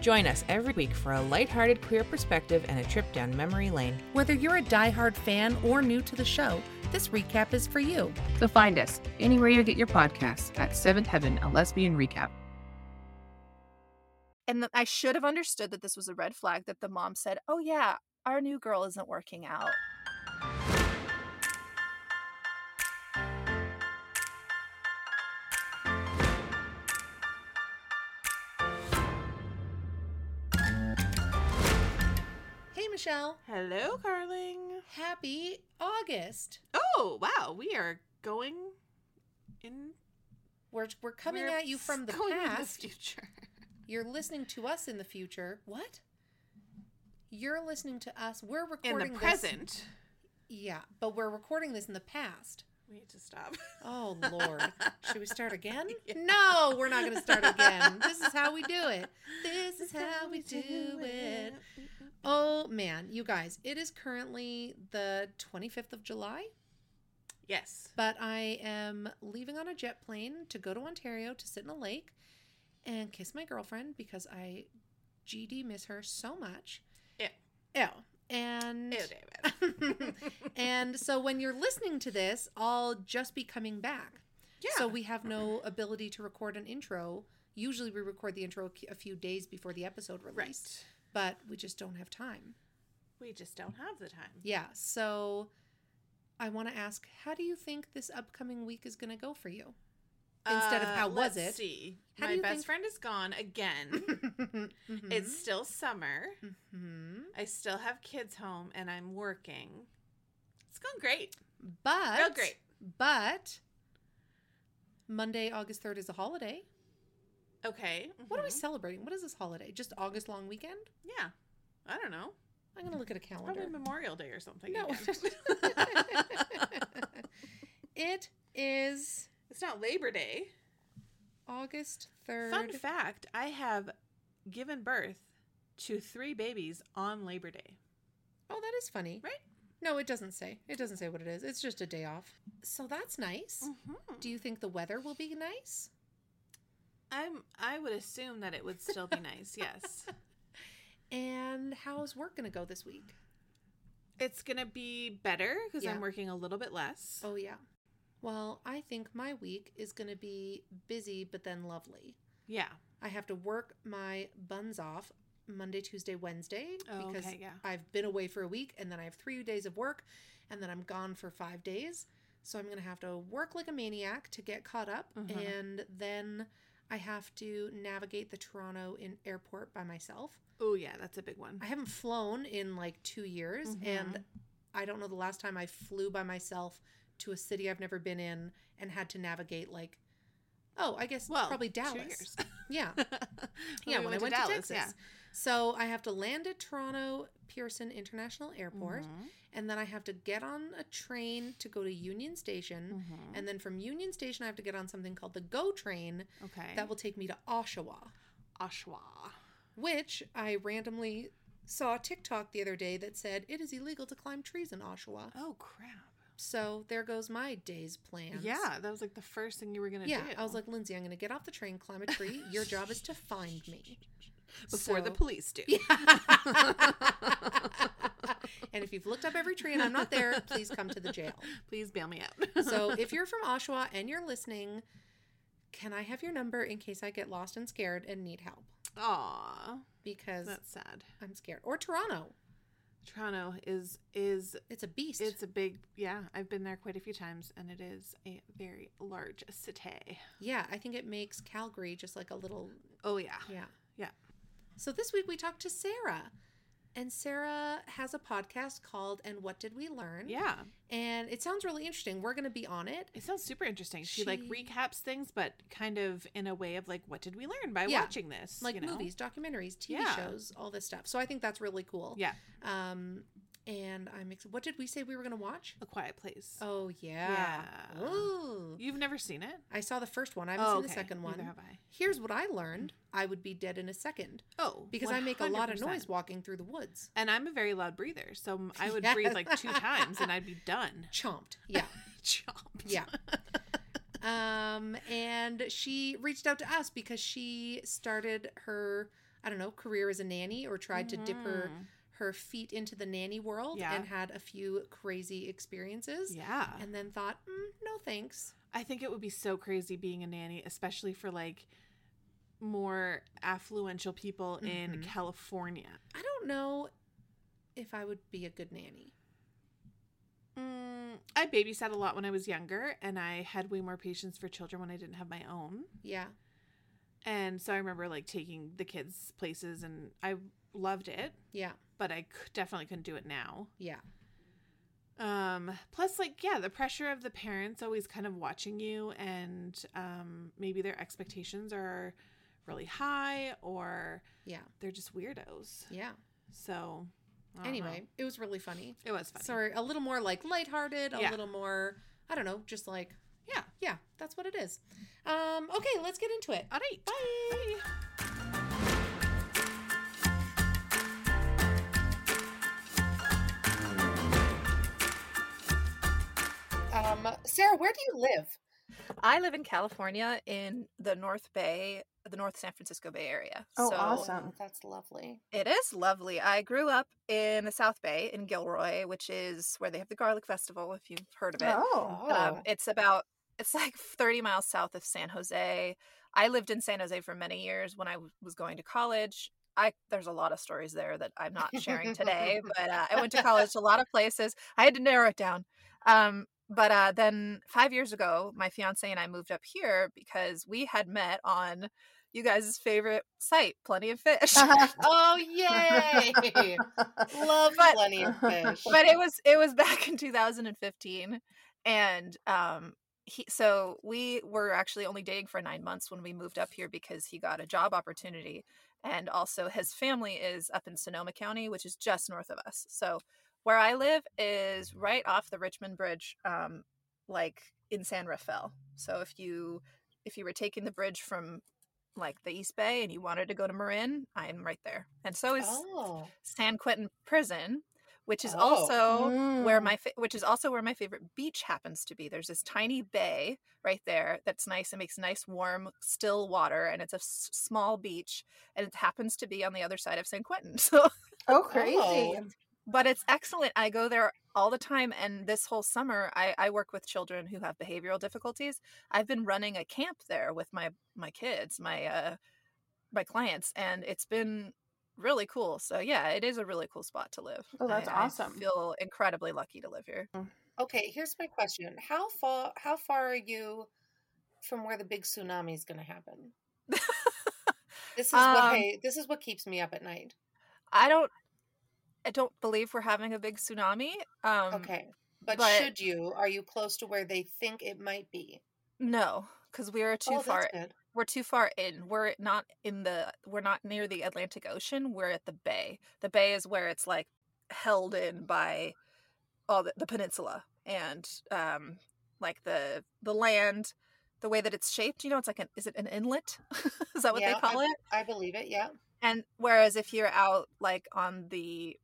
Join us every week for a lighthearted queer perspective and a trip down memory lane. Whether you're a diehard fan or new to the show, this recap is for you. So find us anywhere you get your podcasts at Seventh Heaven, a lesbian recap. And th- I should have understood that this was a red flag that the mom said, Oh, yeah, our new girl isn't working out. Michelle. Hello, Carling. Happy August. Oh, wow. We are going in. We're, we're coming we're at you from the past. future. You're listening to us in the future. What? You're listening to us. We're recording In the this- present. Yeah, but we're recording this in the past. We need to stop. Oh Lord. Should we start again? Yeah. No, we're not gonna start again. This is how we do it. This is how we do it. Oh man, you guys, it is currently the 25th of July, Yes. but I am leaving on a jet plane to go to Ontario to sit in a lake and kiss my girlfriend because I GD miss her so much. Ew. Ew. And oh, Ew, David. and so when you're listening to this, I'll just be coming back. yeah. So we have no ability to record an intro. Usually we record the intro a few days before the episode released, right. but we just don't have time. We just don't have the time. Yeah. So I want to ask, how do you think this upcoming week is going to go for you? Instead of Uh, how was it? See. How My best think- friend is gone again. Mhm. It's still summer. Mhm. I still have kids home and I'm working. It's going great. but Real great. But Monday, August 3rd is a holiday. Okay. What are we mhm. celebrating? What is this holiday? Just August long weekend? Yeah. I don't know. I'm going to look at a calendar. Probably Memorial Day or something. No. it is it's not Labor Day. August 3rd. Fun fact I have given birth to three babies on Labor Day. Oh, that is funny. Right? No, it doesn't say. It doesn't say what it is. It's just a day off. So that's nice. Mm-hmm. Do you think the weather will be nice? I'm I would assume that it would still be nice, yes. And how's work going to go this week? It's gonna be better because Yeah. I'm working a little bit less. Oh, yeah. Well, I think my week is going to be busy, but then lovely. Yeah. I have to work my buns off Monday, Tuesday, Wednesday Oh, because okay, yeah. I've been away for a week and then I have three days of work and then I'm gone for five days. So I'm going to have to work like a maniac to get caught up. Mhm. And then I have to navigate the Toronto in airport by myself. Oh yeah, that's a big one. I haven't flown in like two years and Mhm. I don't know the last time I flew by myself to a city I've never been in and had to navigate like, oh, I guess well, probably Dallas. Yeah. When Yeah, we when I went to, Dallas, Texas. yeah. So I have to land at Toronto Pearson International Airport, Mhm. and then I have to get on a train to go to Union Station, Mhm. and then from Union Station I have to get on something called the GO train Okay. that will take me to Oshawa, Oshawa. which I randomly saw a TikTok the other day that said it is illegal to climb trees in Oshawa. Oh crap. So there goes my day's plans. Yeah, that was like the first thing you were gonna do. Yeah, do. I was like, Lindsay, I'm going to get off the train, climb a tree. Your job is to find me. before the police do. and if you've looked up every tree and I'm not there, please come to the jail. Please bail me out. So if you're from Oshawa and you're listening, can I have your number in case I get lost and scared and need help? Aw, Because that's sad. I'm scared. Or Toronto. Toronto is is It's a beast. it's a big yeah. I've been there quite a few times, and it is a very large city. yeah, I think it makes Calgary just like a little Oh yeah, yeah. Yeah. So this week we talked to Sarah. And Sarah has a podcast called And What Did We Learn? yeah. And it sounds really interesting. We're going to be on it. It sounds super interesting. She, like recaps things, but kind of in a way of like, what did we learn by Yeah. watching this? like you know? movies, documentaries, TV Yeah. shows, all this stuff. So I think that's really cool. Yeah. Um, and I'm ex- what did we say we were going to watch? A Quiet Place. Oh yeah. Yeah. Ooh. You've never seen it? I saw the first one. I haven't oh, seen okay. the second one. Neither have I. Here's what I learned: I would be dead in a second Oh, because I make a lot of noise walking through the woods. And I'm a very loud breather, so I would Yes. breathe like two times and I'd be done. Chomped. Yeah. Chomped. Yeah. um, and she reached out to us because she started her, I don't know, career as a nanny or tried to dip her Mhm. Her feet into the nanny world Yeah. and had a few crazy experiences. Yeah. And then thought, mm, no thanks. I think it would be so crazy being a nanny, especially for like more affluential people in Mhm. California. I don't know if I would be a good nanny. Mm, I babysat a lot when I was younger, and I had way more patience for children when I didn't have my own. Yeah. And so I remember like taking the kids places, and I loved it, Yeah. But I definitely couldn't do it now. Yeah. Um, plus, like, yeah, the pressure of the parents always kind of watching you, and um, maybe their expectations are really high, or Yeah. they're just weirdos. Yeah. So, Anyway, know. it was really funny. it was funny. Sorry, a little more like lighthearted, a Yeah. little more, I don't know, just like, Yeah. yeah, that's what it is. Um, okay, let's get into it. All right. Bye. Um, Sarah, where do you live? I live in California in the North Bay, the North San Francisco Bay Area. Oh, so awesome. That's lovely. It is lovely. I grew up in the South Bay in Gilroy, which is where they have the Garlic Festival, if you've heard of it. Oh. Um, it's about it's like 30 miles south of San Jose. I lived in San Jose for many years when I w- was going to college. I there's a lot of stories there that I'm not sharing today, but uh, I went to college a lot of places. I had to narrow it down. Um, but uh, then five years ago, my fiance and I moved up here because we had met on you guys' favorite site, Plenty of Fish. oh, yay! Love But- plenty of fish. but it was it was back in 2015 and um he so we were actually only dating for nine months when we moved up here because he got a job opportunity and also his family is up in sonoma county which is just north of us so where i live is right off the richmond bridge um like in san rafael so if you if you were taking the bridge from like the east bay and you wanted to go to marin i'm right there and so is oh, San Quentin Prison, which is Oh. also where Mm. my fa- which is also where my favorite beach happens to be. There's this tiny bay right there that's nice. It makes nice, warm, still water, and it's a s- small beach, and it happens to be on the other side of San Quentin. So, Oh, crazy. But it's excellent. I go there all the time, and this whole summer, I, I work with children who have behavioral difficulties. I've been running a camp there with my my kids, my uh, my clients, and it's been really cool. So yeah, it is a really cool spot to live. Oh, that's I- I awesome. feel incredibly lucky to live here. okay. Here's my question: How far? How far are you from where the big tsunami is going to happen? This is Um, why. This is what keeps me up at night. I don't I don't believe we're having a big tsunami. Um Okay, but, but- should you? Are you close to where they think it might be? no, because we are too oh, far we're too far in. We're not in the we're not near the Atlantic Ocean. We're at the bay. The bay is where it's like held in by all the, the peninsula and um like the the land the way that it's shaped you know it's like an is it an inlet is that what Yeah, they call I, it I believe it. Yeah. and whereas if you're out like on the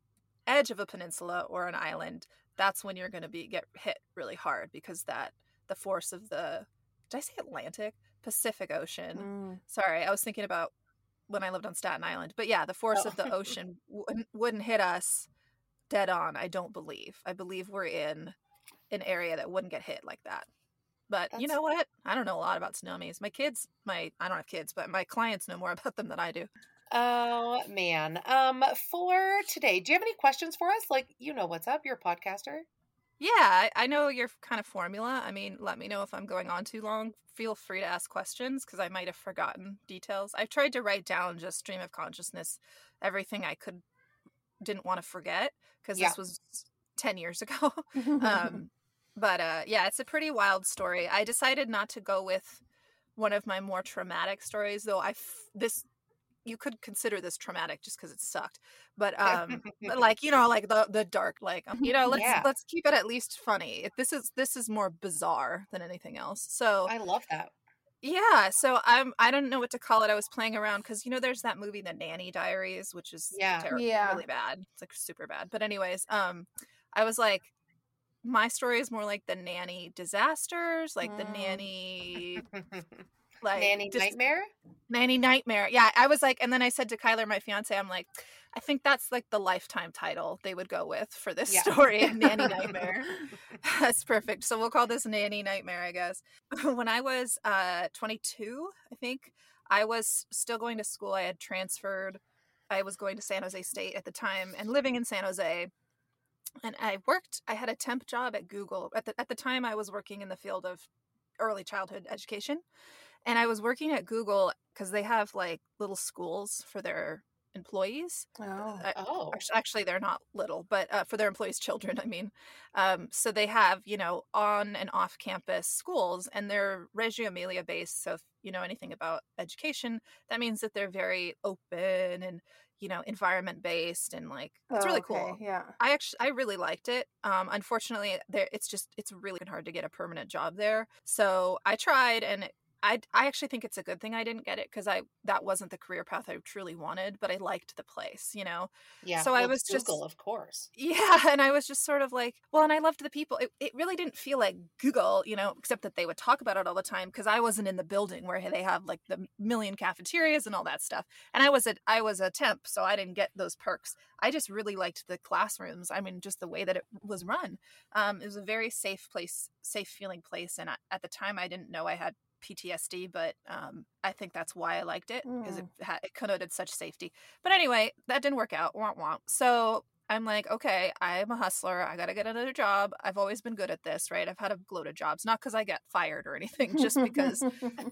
edge of a peninsula or an island that's when you're going to be get hit really hard because that the force of the did i say atlantic? Pacific ocean. Mm. sorry i was thinking about when i lived on staten island but yeah the force Oh. of the ocean wouldn't, wouldn't hit us dead on i don't believe. I believe we're in an area that wouldn't get hit like that. But you know what? I don't know a lot about tsunamis. My kids my i don't have kids but my clients know more about them than i do Oh man. Um, for today, do you have any questions for us? Like, you know what's up? You're a podcaster. Yeah, I, I know your kind of formula. I mean, let me know if I'm going on too long. Feel free to ask questions because I might have forgotten details. I've tried to write down just stream of consciousness, everything I could didn't want to forget because Yeah. this was 10 years ago. um, but uh, yeah, it's a pretty wild story. I decided not to go with one of my more traumatic stories, though. I f- this you could consider this traumatic just because it sucked but um but like you know like the the dark like um, you know let's Yeah. let's keep it at least funny If this is this is more bizarre than anything else so I love that. yeah so i'm i don't know what to call it i was playing around because you know there's that movie the nanny diaries which is Yeah. terrible Yeah. really bad it's like super bad but anyways um i was like my story is more like the nanny disasters like the Mm. nanny like Nanny just- Nightmare? Nanny Nightmare. Yeah, I was like, and then I said to Kyler, my fiance, I'm like, I think that's like the lifetime title they would go with for this Yeah. story, Nanny Nightmare. that's perfect. So we'll call this Nanny Nightmare, I guess. when I was uh 22, I think I was still going to school. I had transferred. I was going to San Jose State at the time and living in San Jose. And I worked. I had a temp job at Google. At the at the time, I was working in the field of early childhood education and I was working at Google because they have like little schools for their employees. Oh. I- Oh. Actually, they're not little, but uh, for their employees' children, I mean. Um, so they have, you know, on and off campus schools, and they're Reggio Emilia based. So if you know anything about education, that means that they're very open and, you know, environment based and like it's Oh, really cool. Yeah. I actually I really liked it. Um, unfortunately, there it's just it's really hard to get a permanent job there. So I tried, and I I actually think it's a good thing I didn't get it because I that wasn't the career path I truly wanted. But I liked the place, you know. Yeah. So I was just- Google, of course. Yeah, and I was just sort of like, well, and I loved the people. It, it really didn't feel like Google, you know, except that they would talk about it all the time because I wasn't in the building where they have like the million cafeterias and all that stuff. And I was a I was a temp, so I didn't get those perks. I just really liked the classrooms. I mean, just the way that it was run. Um, it was a very safe place, safe feeling place. And I, at the time, I didn't know I had PTSD, but um, I think that's why I liked it because it, ha- it connoted such safety. But anyway, that didn't work out. Womp womp. So I'm like, okay, I'm a hustler. I got to get another job. I've always been good at this, right? I've had a load of jobs, not because I get fired or anything, just because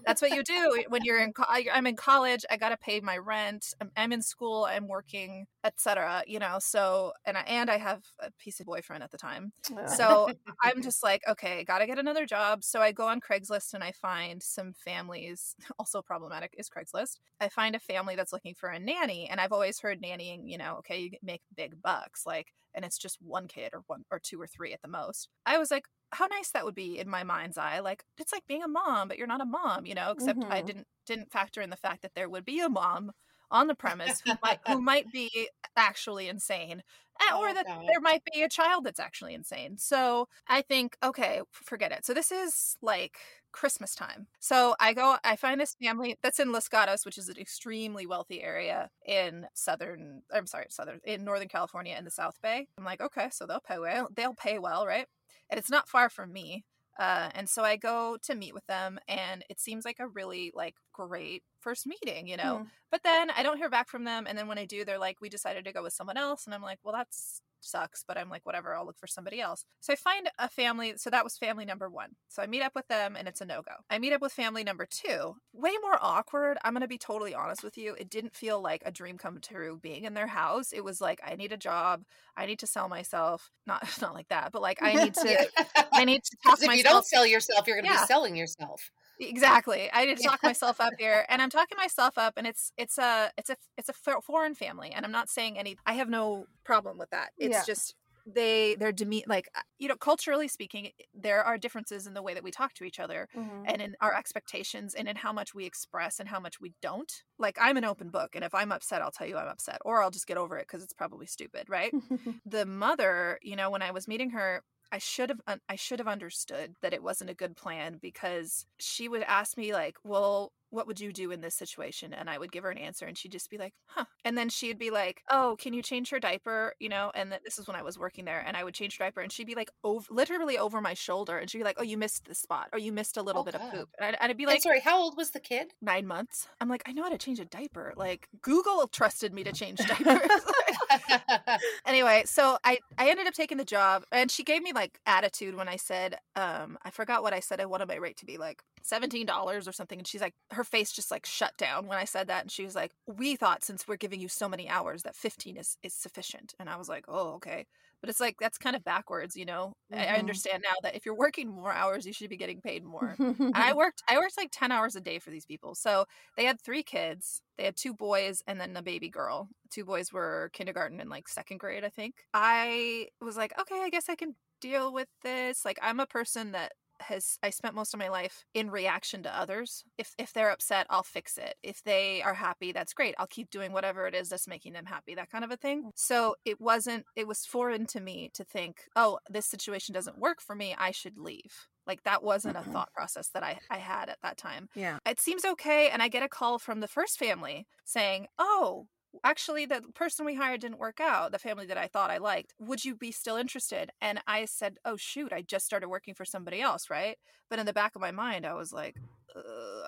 that's what you do when you're in. Co- I'm in college. I got to pay my rent. I'm, I'm in school. I'm working, etc. You know, so and I and I have a piece of boyfriend at the time. Ah. So I'm just like, okay, got to get another job. So I go on Craigslist and I find some families. Also problematic is Craigslist. I find a family that's looking for a nanny, and I've always heard nannying. You know, okay, you make big bucks, like, and it's just one kid or one or two or three at the most. I was like, how nice that would be in my mind's eye. Like, it's like being a mom, but you're not a mom, you know. Except I Mhm. didn't didn't factor in the fact that there would be a mom on the premise who might who might be actually insane eh, or Oh, that there might be a child that's actually insane. So I think, okay, forget it. So this is like Christmas time. So I go, I find this family that's in Los Gatos, which is an extremely wealthy area in southern, I'm sorry, southern, in Northern California in the South Bay. I'm like, okay, so they'll pay well. They'll pay well, right? And it's not far from me. Uh, and so I go to meet with them, and it seems like a really like great first meeting, you know. Mm. But then I don't hear back from them, and then when I do, they're like, "We decided to go with someone else," and I'm like, "Well, that's sucks," but I'm like, "Whatever, I'll look for somebody else." So I find a family. So that was family number one. So I meet up with them, and it's a no go. I meet up with family number two. Way more awkward. I'm gonna be totally honest with you. It didn't feel like a dream come true being in their house. It was like I need a job. I need to sell myself. Not not like that, but like I need to. I need to talk if myself you don't sell yourself, you're going to Yeah. be selling yourself. exactly i need to Yeah. talk myself up here and i'm talking myself up and it's it's a it's a it's a foreign family and i'm not saying any i have no problem with that it's Yeah. just they they're deme like uh, you know culturally speaking there are differences in the way that we talk to each other Mhm. and in our expectations and in how much we express and how much we don't like i'm an open book and if i'm upset i'll tell you i'm upset or i'll just get over it because it's probably stupid right the mother, you know, when I was meeting her, I should have un- I should have understood that it wasn't a good plan because she would ask me like, "Well, what would you do in this situation?" and I would give her an answer and she'd just be like, "Huh." And then she'd be like, "Oh, can you change her diaper?" you know, and th- this is when I was working there and I would change her diaper and she'd be like over literally over my shoulder and she'd be like, "Oh, you missed this spot or you missed a little Oh, bit of poop." And I'd, I'd be like, sorry, how old was the kid? "9 months." I'm like, "I know how to change a diaper." Like Google trusted me to change diapers. anyway so i i ended up taking the job and she gave me like attitude when i said um i forgot what i said i wanted my rate to be like $17 or something. And she's like, her face just like shut down when I said that. And she was like, we thought since we're giving you so many hours that 15 is, is sufficient. And I was like, oh, okay. But it's like, that's kind of backwards, you know? I, I Mhm. understand now that if you're working more hours, you should be getting paid more. I worked, I worked like 10 hours a day for these people. So they had three kids. They had two boys and then a baby girl. Two boys were kindergarten and like second grade, I think. I was like, okay, I guess I can deal with this. Like I'm a person that has I spent most of my life in reaction to others. If if they're upset, I'll fix it. If they are happy, that's great. I'll keep doing whatever it is that's making them happy, that kind of a thing. Mm. So it wasn't it was foreign to me to think, "Oh, this situation doesn't work for me. I should leave." Like that wasn't a thought process that I I had at that time yeah. it seems okay and i get a call from the first family saying oh actually the person we hired didn't work out the family that i thought i liked would you be still interested and i said oh shoot i just started working for somebody else right but in the back of my mind i was like uh,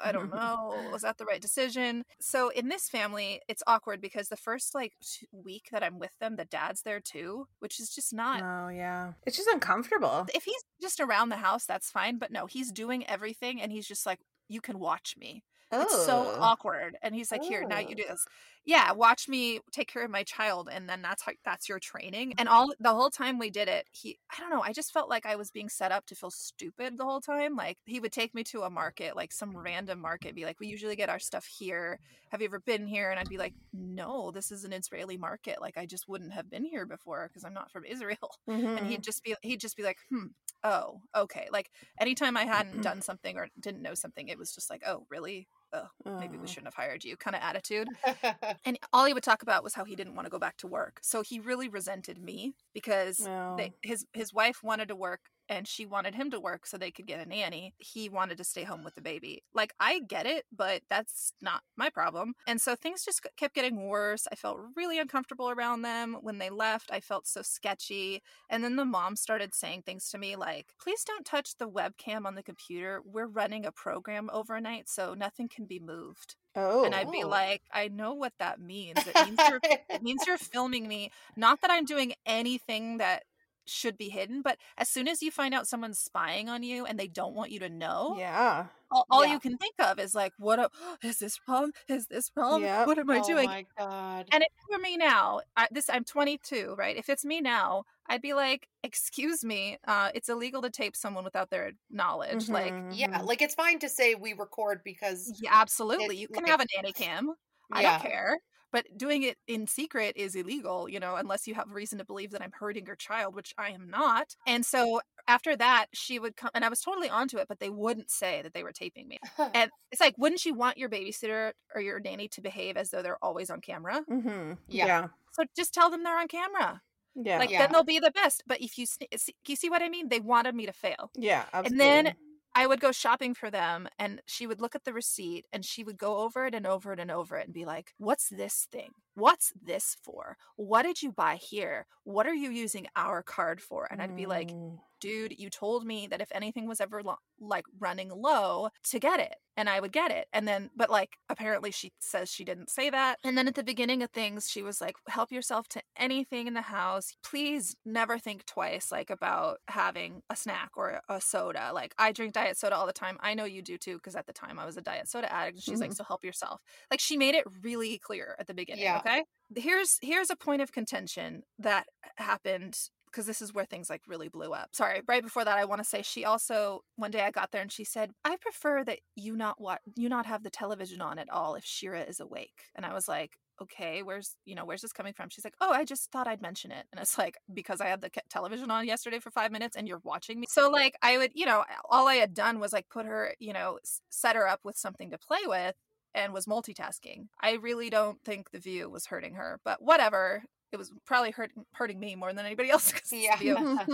i don't know was that the right decision so in this family it's awkward because the first like week that i'm with them the dad's there too which is just not Oh yeah. It's just uncomfortable. if he's just around the house that's fine but no he's doing everything and he's just like you can watch me Oh. it's so Oh. awkward and he's like here now you Oh. do this yeah watch me take care of my child and then that's how that's your training and all the whole time we did it he i don't know i just felt like i was being set up to feel stupid the whole time like he would take me to a market like some random market be like we usually get our stuff here. Have you ever been here? And i'd be like no this is an israeli market like i just wouldn't have been here before because i'm not from israel. And Mhm. he'd just be he'd just be like hmm oh okay like anytime i hadn't done something or didn't know something it was just like oh really oh maybe we Oh. shouldn't have hired you kind of attitude and all he would talk about was how he didn't want to go back to work so he really resented me because Oh. they, his his wife wanted to work and she wanted him to work so they could get a nanny he wanted to stay home with the baby like i get it but that's not my problem and so things just kept getting worse i felt really uncomfortable around them when they left i felt so sketchy and then the mom started saying things to me like please don't touch the webcam on the computer we're running a program overnight so nothing can be moved oh. and I'd be Oh. like, I know what that means. It means you're it means you're filming me. Not that I'm doing anything that should be hidden, but as soon as you find out someone's spying on you and they don't want you to know, yeah. all, all Yeah. you can think of is like, what a, is this wrong? Is this wrong? Yep. What am I oh doing? my god. And if it were me now, I, this I'm 22, right? If it's me now, I'd be like, "Excuse me, uh, it's illegal to tape someone without their knowledge." Like, Mhm, Yeah, mhm. like it's fine to say we record because yeah, absolutely, you can like- have a nanny cam. I Yeah. don't care. But doing it in secret is illegal, you know, unless you have reason to believe that I'm hurting your child, which I am not. And so after that, she would come, and I was totally onto it, but they wouldn't say that they were taping me. And it's like, wouldn't you want your babysitter or your nanny to behave as though they're always on camera? Mhm. Yeah. Yeah. So just tell them they're on camera. Yeah. Like, Yeah. then they'll be the best. But if you, see, you see what I mean? They wanted me to fail. yeah. Absolutely. And then. I would go shopping for them and she would look at the receipt and she would go over it and over it and over it and be like, What's this thing? What's this for? What did you buy here? What are you using our card for? And I'd be like, Mm. Dude, you told me that if anything was ever lo- like running low to get it and I would get it. And then, but like, apparently she says she didn't say that. And then at the beginning of things, she was like, help yourself to anything in the house. Please never think twice, like about having a snack or a soda. Like, I drink diet soda all the time. I know you do too, because at the time I was a diet soda addict. And she's like, mm-hmm. so help yourself. Like, she made it really clear at the beginning. Yeah. Okay. Here's, here's a point of contention that uh, happened because this is where things like really blew up. Sorry, right before that, I want to say she also one day I got there and she said, "I prefer that you not what you not have the television on at all if Shira is awake." And I was like, "Okay, where's you know where's this coming from?" She's like, "Oh, I just thought I'd mention it." And it's like because I had the television on yesterday for five minutes and you're watching me, so like I would you know all I had done was like put her you know set her up with something to play with and was multitasking. I really don't think the view was hurting her, but whatever. It was probably hurt, hurting me more than anybody else. Yeah.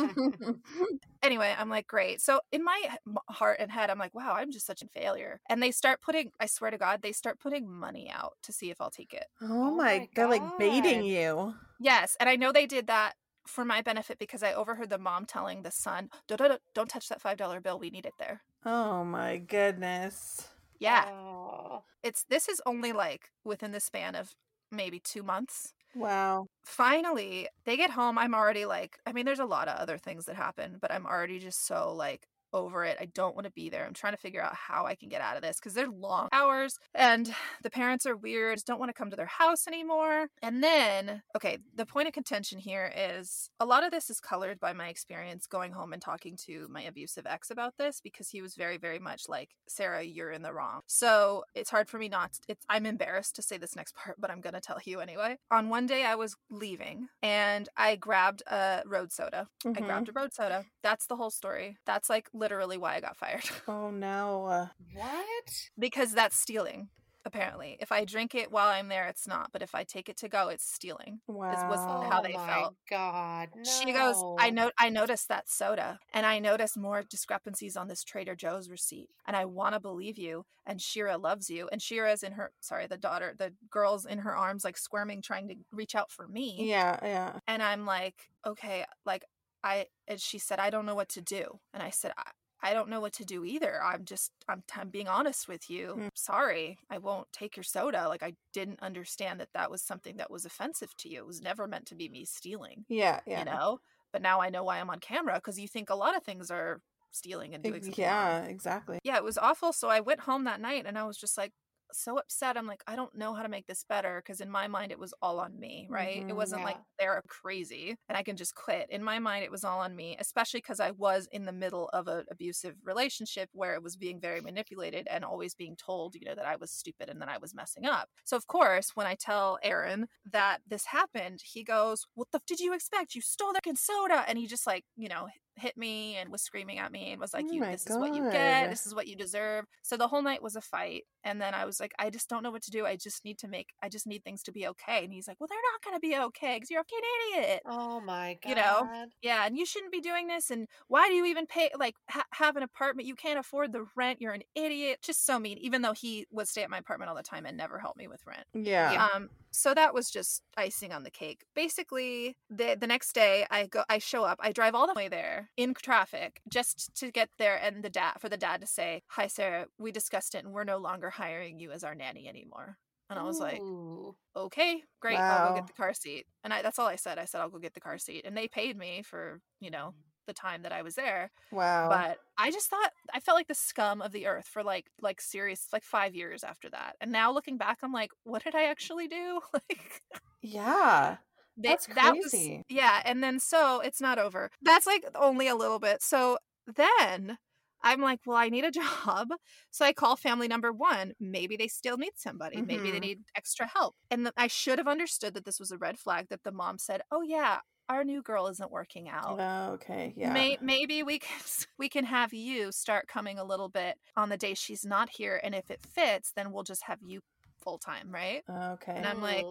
anyway, I'm like, great. So in my heart and head, I'm like, wow, I'm just such a failure. And they start putting, I swear to God, they start putting money out to see if I'll take it. oh, Oh my They're like baiting you. Yes. And I know they did that for my benefit because I overheard the mom telling the son, don't, don't, don't touch that $5 bill. We need it there. Oh my goodness. Yeah. Oh. It's, this is only like within the span of maybe two months. Wow. finally they get home i'm already like i mean there's a lot of other things that happen but i'm already just so like over it. I don't want to be there. I'm trying to figure out how I can get out of this because they're long hours and the parents are weird. Don't want to come to their house anymore. And then, okay, the point of contention here is a lot of this is colored by my experience going home and talking to my abusive ex about this because he was very, very much like, Sarah, you're in the wrong. So it's hard for me not, it's, I'm embarrassed to say this next part, but I'm going to tell you anyway. On one day I was leaving and I grabbed a road soda. Mhm. I grabbed a road soda. That's the whole story. That's like literally why I got fired. Oh no. What? because that's stealing apparently if i drink it while i'm there it's not but if i take it to go it's stealing Wow. was Oh how they oh, my felt. God. No. she goes i know i noticed that soda and i noticed more discrepancies on this trader joe's receipt and i want to believe you and shira loves you and shira's in her sorry the daughter the girl's in her arms like squirming trying to reach out for me Yeah, yeah. and i'm like okay like i and she said i don't know what to do and i said i I don't know what to do either. I'm just, I'm, I'm being honest with you. Mm. Sorry, I won't take your soda. Like, I didn't understand that that was something that was offensive to you. It was never meant to be me stealing, Yeah, yeah. you know? But now I know why I'm on camera because you think a lot of things are stealing and doing something wrong. Yeah, exactly. Yeah, it was awful. So I went home that night and I was just like, so upset. I'm like, I don't know how to make this better because in my mind it was all on me, right? It Mhm, wasn't like they're crazy and I can just quit. In my mind, it was all on me, especially because I was in the middle of an abusive relationship where it was being very manipulated and always being told, you know, that I was stupid and that I was messing up. So of course, when I tell Aaron that this happened, he goes, "What the f- did you expect? You stole their soda!" And he just like, you know, hit me and was screaming at me and was like, Oh "You, my this is what you get. This is what you deserve." So the whole night was a fight, and then I was like, "I just don't know what to do. I just need to make. I just need things to be okay." And he's like, "Well, they're not going to be okay because you're a fucking idiot." Oh my God. You know, Yeah, and you shouldn't be doing this. And why do you even pay like ha- have an apartment? You can't afford the rent. You're an idiot. Just so mean. Even though he would stay at my apartment all the time and never help me with rent. Yeah. Um, so that was just icing on the cake. Basically, the the next day I go I show up. I drive all the way there in traffic just to get there and the dad for the dad to say, "Hi Sarah, we discussed it and we're no longer hiring you as our nanny anymore." And I was like, Ooh. "Okay, great. I'll go get the car seat." And I that's all I said. I said I'll go get the car seat. And they paid me for, you know, the time that I was there. wow. But I just thought I felt like the scum of the earth for like like serious like 5 years after that. And now looking back I'm like, what did I actually do? Like yeah. they, That's that was crazy. yeah and then so it's not over that's like only a little bit so then i'm like well i need a job so i call family number one maybe they still need somebody maybe they Mhm. need extra help and th- i should have understood that this was a red flag that the mom said oh yeah our new girl isn't working out Oh, okay. Yeah. May- maybe we can we can have you start coming a little bit on the day she's not here and if it fits then we'll just have you full time right okay. And I'm like,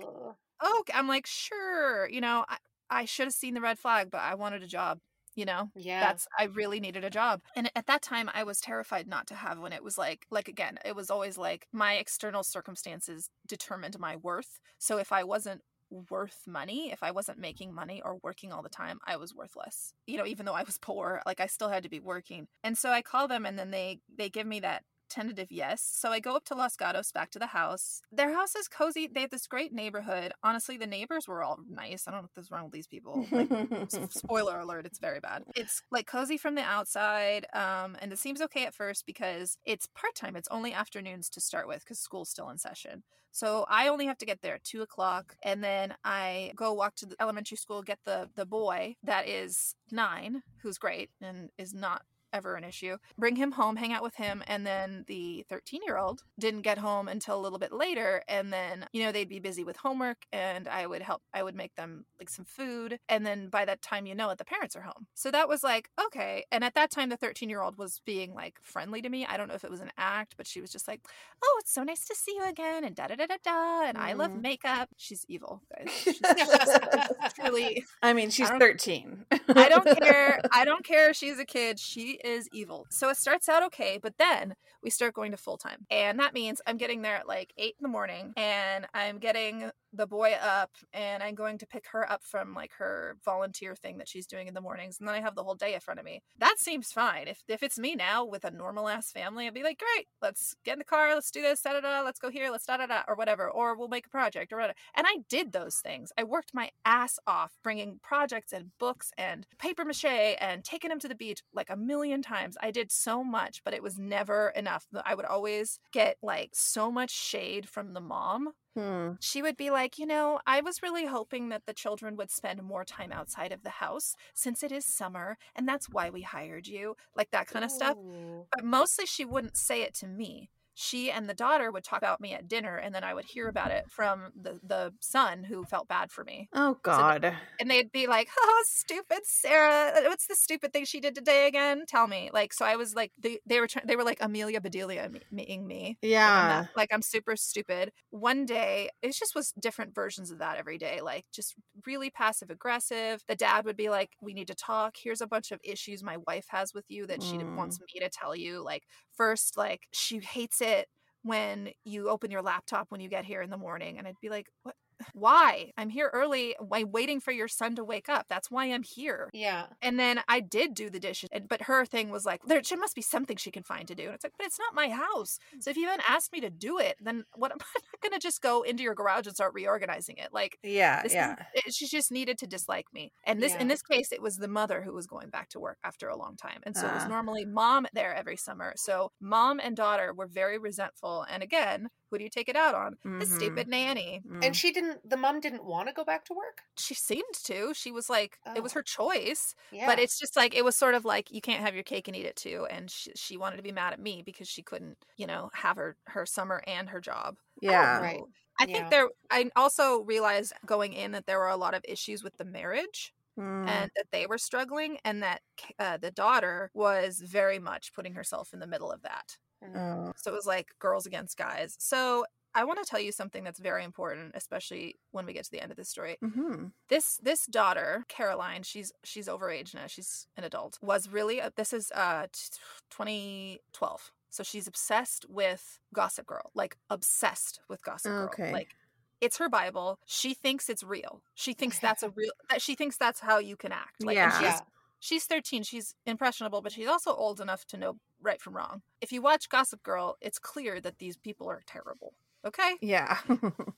oh, I'm like, sure, you know, I, I should have seen the red flag, but I wanted a job, you know? yeah. That's I really needed a job. And at that time I was terrified not to have one. It was like like again, it was always like my external circumstances determined my worth. So if I wasn't worth money, if I wasn't making money or working all the time, I was worthless. You know, even though I was poor, like I still had to be working. And so I call them and then they they give me that tentative yes. So I go up to Los Gatos back to the house. Their house is cozy. They have this great neighborhood. Honestly, the neighbors were all nice. I don't know what's wrong with these people. Like, spoiler alert it's very bad it's like cozy from the outside um and it seems okay at first because it's part-time it's only afternoons to start with because school's still in session so i only have to get there at two o'clock and then i go walk to the elementary school get the the boy that is nine who's great and is not ever an issue bring him home hang out with him and then the 13 year old didn't get home until a little bit later and then you know they'd be busy with homework and i would help i would make them like some food and then by that time you know it the parents are home so that was like okay and at that time the 13 year old was being like friendly to me i don't know if it was an act but she was just like oh it's so nice to see you again and da da da da da and i love Mm. makeup she's evil guys she's, she's truly I mean, she's don't- 13. I don't care. I don't care if she's a kid. She is evil. So it starts out okay, but then we start going to full time. And that means I'm getting there at like eight in the morning and I'm getting the boy up and I'm going to pick her up from like her volunteer thing that she's doing in the mornings. And then I have the whole day in front of me. That seems fine. If, if it's me now with a normal ass family, I'd be like, great, let's get in the car. Let's do this. Da da da. Let's go here. Let's da da da. Or whatever. Or we'll make a project or whatever. And I did those things. I worked my ass off bringing projects and books and paper mache and taking them to the beach like a million million times. I did so much, but it was never enough. I would always get like so much shade from the mom Hmm. she would be like, you know, I was really hoping that the children would spend more time outside of the house since it is summer and that's why we hired you, like that kind of stuff. But mostly she wouldn't say it to me. She and the daughter would talk about me at dinner and then I would hear about it from the the son who felt bad for me. Oh God. And they'd be like, "Oh, stupid Sarah! Uh, What's the stupid thing she did today again? Tell me." Like, so I was like, they, they were trying, they were like Amelia Bedelia me- meing me. Like, I'm yeah. like I'm super stupid. One day, it just was different versions of that every day, like just really passive aggressive. The dad would be like, "We need to talk. Here's a bunch of issues my wife has with you that she Mm. wants me to tell you." Like first, like she hates it when you open your laptop when you get here in the morning, and I'd be like, "What? Why? I'm here early. Why waiting for your son to wake up? That's why I'm here." Yeah. And then I did do the dishes, but her thing was like, there must be something she can find to do. And it's like, but it's not my house. So if you haven't asked me to do it, then what am I not going to just go into your garage and start reorganizing it? Like, Yeah. Yeah. is, she just needed to dislike me. And this, in this case, it was the mother who was going back to work after a long time. And so it was Ah. normally mom there every summer. So mom and daughter were very resentful. And again, who do you take it out on? The Mhm. stupid nanny. Mm. And she didn't. The mom didn't want to go back to work. She seemed to. She was like, it was Oh. her choice. Yeah. But it's just like it was sort of like you can't have your cake and eat it too. And she, she wanted to be mad at me because she couldn't, you know, have her her summer and her job. I don't yeah. Right. know. I think there. I also realized going in that there were a lot of issues with the marriage Mm. and that they were struggling, and that uh, the daughter was very much putting herself in the middle of that. Mm. Oh. So it was like girls against guys. So I want to tell you something that's very important, especially when we get to the end of this story hmm this this daughter caroline she's she's overage now she's an adult was really uh, this is uh t- 2012 so she's obsessed with gossip girl like obsessed with gossip girl Okay. like it's her bible she thinks it's real she thinks that's a real that she thinks that's how you can act like Yeah. she's Yeah. she's 13 she's impressionable but she's also old enough to know right from wrong if you watch gossip girl it's clear that these people are terrible okay Yeah.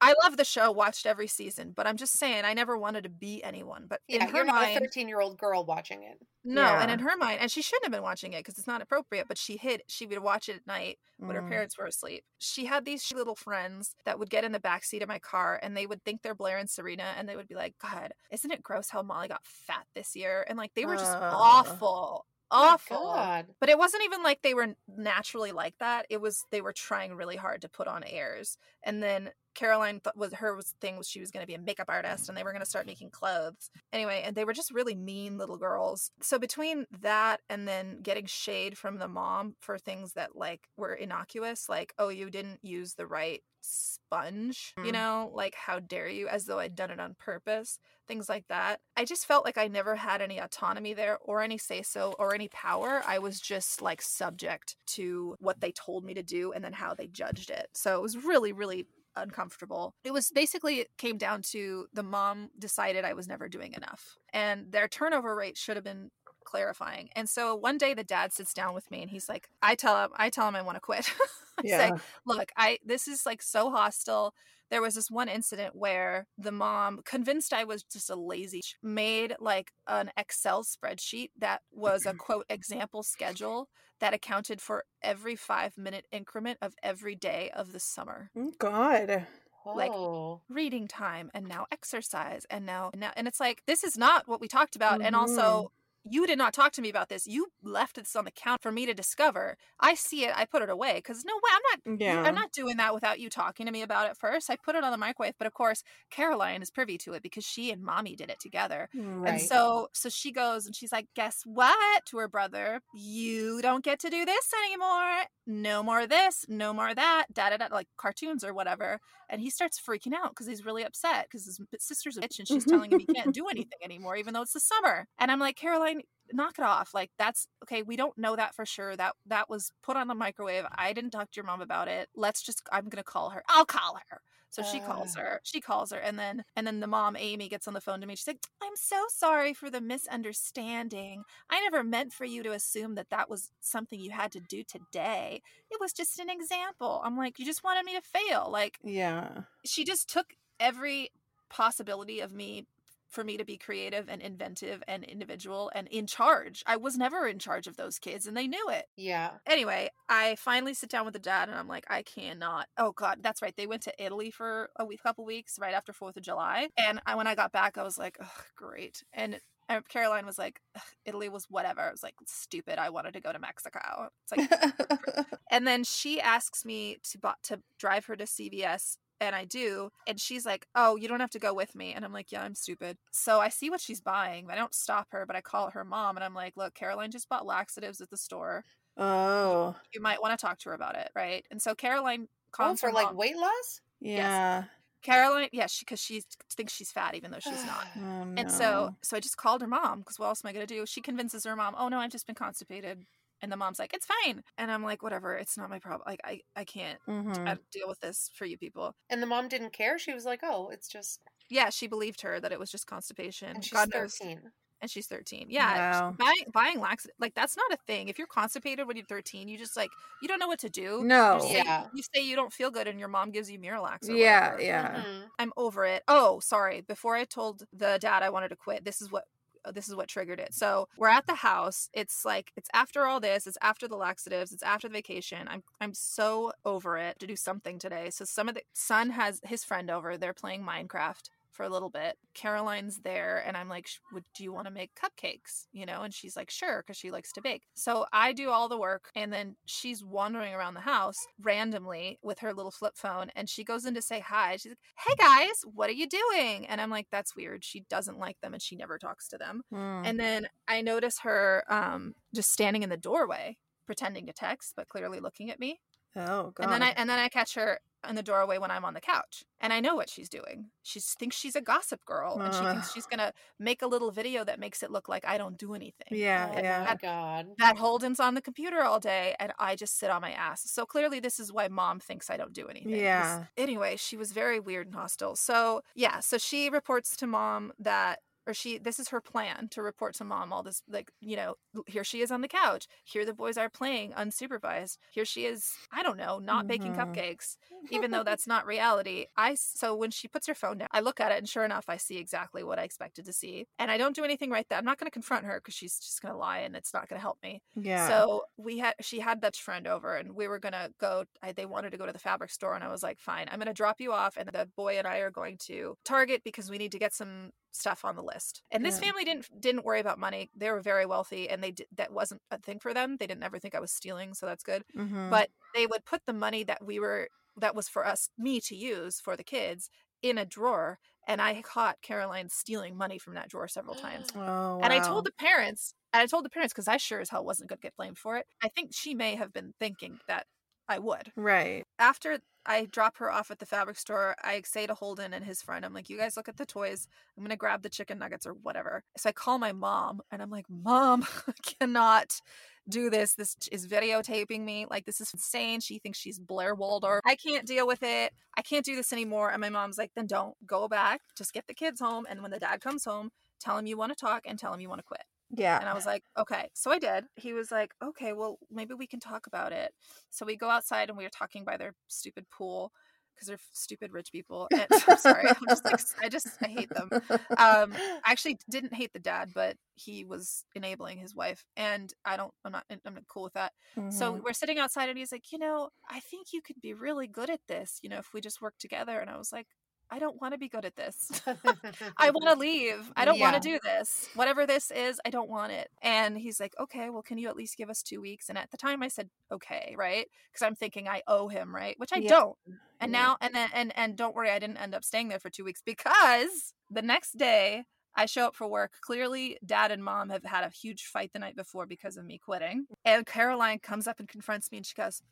I love the show, watched every season, but I'm just saying I never wanted to be anyone. But Yeah. in her You're not a mind, 13 year old girl watching it. no, and in her mind, and she shouldn't have been watching it because it's not appropriate. But she hid. She would watch it at night when her Mm. parents were asleep. She had these little friends that would get in the back seat of my car, and they would think they're Blair and Serena, and they would be like, "God, isn't it gross how Molly got fat this year?" And like they were just Ugh. awful, Oh awful. God. But it wasn't even like they were naturally like that. It was they were trying really hard to put on airs. And then Caroline th- was her was thing was she was going to be a makeup artist and they were going to start making clothes. Anyway, and they were just really mean little girls. So between that and then getting shade from the mom for things that like were innocuous, like oh you didn't use the right sponge, you Mm. know, like how dare you as though I'd done it on purpose things like that. I just felt like I never had any autonomy there or any say so or any power. I was just like subject to what they told me to do and then how they judged it. So it was really, really uncomfortable. It was basically it came down to the mom decided I was never doing enough. And their turnover rate should have been clarifying. And so one day the dad sits down with me and he's like, I tell him I tell him I want to quit. I say, look i this is like so hostile there was this one incident where the mom convinced i was just a lazy made like an excel spreadsheet that was a mm-hmm. quote example schedule that accounted for every five minute increment of every day of the summer Oh, God. Like, Oh. reading time and now exercise and now and now and it's like this is not what we talked about and Mhm. also you did not talk to me about this you left this on the count for me to discover i see it i put it away because no way i'm not Yeah. I'm not doing that without you talking to me about it first. I put it on the microwave, but of course, Caroline is privy to it because she and mommy did it together. Right. And so so she goes and she's like, "Guess what?" to her brother, "You don't get to do this anymore. No more this, no more that." Da da da like cartoons or whatever. And he starts freaking out because he's really upset because his sister's a bitch and she's telling him he can't do anything anymore even though it's the summer. And I'm like, "Caroline, knock it off. Like that's okay, we don't know that for sure. That that was put on the microwave. I didn't talk to your mom about it. Let's just I'm going to call her. I'll call her." So she calls Uh. her. She calls her, and then and then the mom Amy gets on the phone to me. She's like, "I'm so sorry for the misunderstanding. I never meant for you to assume that that was something you had to do today. It was just an example." I'm like, "You just wanted me to fail." Like Yeah. she just took every possibility of me for me to be creative and inventive and individual and in charge. I was never in charge of those kids and they knew it. Yeah. Anyway, I finally sit down with the dad and I'm like, I cannot. Oh God, that's right. They went to Italy for a week, couple weeks right after Fourth of July, and I, when I got back, I was like, oh, great. And Caroline was like, Italy was whatever. I was like, stupid. I wanted to go to Mexico. It's like, and then she asks me to to drive her to CVS. And I do. And she's like, Oh, you don't have to go with me. And I'm like, Yeah, I'm stupid. So I see what she's buying. I don't stop her, but I call her mom and I'm like, Look, Caroline just bought laxatives at the store. Oh, You might want to talk to her about it. Right. And so Caroline Oh, calls for her like mom. weight loss? yeah. Caroline, yeah, she because she thinks she's fat even though she's not. Oh, no. And so, so I just called her mom because what else am I gonna do? She convinces her mom, "Oh no, I've just been constipated," and the mom's like, "It's fine," and I'm like, "Whatever, it's not my problem. Like, I, I can't Mhm. I deal with this for you people." And the mom didn't care. She was like, "Oh, it's just." Yeah, she believed her that it was just constipation. And she's God knows, thirteen. and she's 13. Yeah, Wow. buying buying lax like that's not a thing. If you're constipated when you're 13, you just like you don't know what to do. No. You say, Yeah. you say you don't feel good, and your mom gives you Miralax. Or Yeah, whatever. yeah. Mhm. I'm over it. Oh, sorry. Before I told the dad I wanted to quit, this is what Uh, this is what triggered it. So we're at the house. It's like it's after all this. It's after the laxatives. It's after the vacation. I'm I'm so over it to do something today. So some of the son has his friend over. They're playing Minecraft for a little bit. Caroline's there, and I'm like, "Would do you want to make cupcakes?" You know, and she's like, "Sure," because she likes to bake. So I do all the work, and then she's wandering around the house randomly with her little flip phone, and she goes in to say hi. She's like, "Hey guys, what are you doing?" And I'm like, "That's weird. She doesn't like them, and she never talks to them." Mm. And then I notice her um, just standing in the doorway, pretending to text, but clearly looking at me. oh god. And then I and then I catch her in the doorway when I'm on the couch, and I know what she's doing. She thinks she's a gossip girl, and she thinks she's gonna make a little video that makes it look like I don't do anything. yeah, Oh yeah. my god. That Holden's on the computer all day, and I just sit on my ass. So clearly, this is why mom thinks I don't do anything. Yeah. Anyway, she was very weird and hostile. So yeah, so she reports to mom that or she this is her plan to report to mom all this like you know here she is on the couch here the boys are playing unsupervised here she is i don't know not baking Mhm. cupcakes even though that's not reality i so when she puts her phone down i look at it and sure enough i see exactly what i expected to see and i don't do anything right then i'm not going to confront her because she's just going to lie and it's not going to help me yeah. so we had she had that friend over and we were gonna go I, they wanted to go to the fabric store and I was like fine I'm gonna drop you off and the boy and I are going to Target because we need to get some stuff on the list and this Yeah. family didn't didn't worry about money they were very wealthy and they did, that wasn't a thing for them they didn't ever think I was stealing so that's good Mhm. but they would put the money that we were that was for us me to use for the kids in a drawer and I caught Caroline stealing money from that drawer several times oh, and I told the parents, and I told the parents because I sure as hell wasn't going to get blamed for it. I think she may have been thinking that I would. right. After I drop her off at the fabric store, I say to Holden and his friend, I'm like, you guys look at the toys. I'm going to grab the chicken nuggets or whatever. So I call my mom and I'm like, Mom, I cannot do this. This is videotaping me. Like, this is insane. She thinks she's Blair Waldorf. I can't deal with it. I can't do this anymore. And my mom's like, then don't go back. Just get the kids home. And when the dad comes home, tell him you want to talk and tell him you want to quit. Yeah. And I was like, okay. So I did. He was like, okay, well, maybe we can talk about it. So we go outside and we were talking by their stupid pool because they're stupid rich people. And, I'm sorry. I'm just like, I just, I hate them. Um, I actually didn't hate the dad, but he was enabling his wife. And I don't, I'm not, I'm not cool with that. So Mhm. we're sitting outside and he's like, you know, I think you could be really good at this, you know, if we just work together. And I was like, I don't want to be good at this. I want to leave. I don't want to do this. Whatever this is, I don't want it. And he's like, okay, well, can you at least give us two weeks? And at the time I said, okay, right? Because I'm thinking I owe him, right? Which I Yeah. don't. And Yeah. now, and then, and, and don't worry, I didn't end up staying there for two weeks because the next day I show up for work. Clearly, dad and mom have had a huge fight the night before because of me quitting. And Caroline comes up and confronts me and she goes,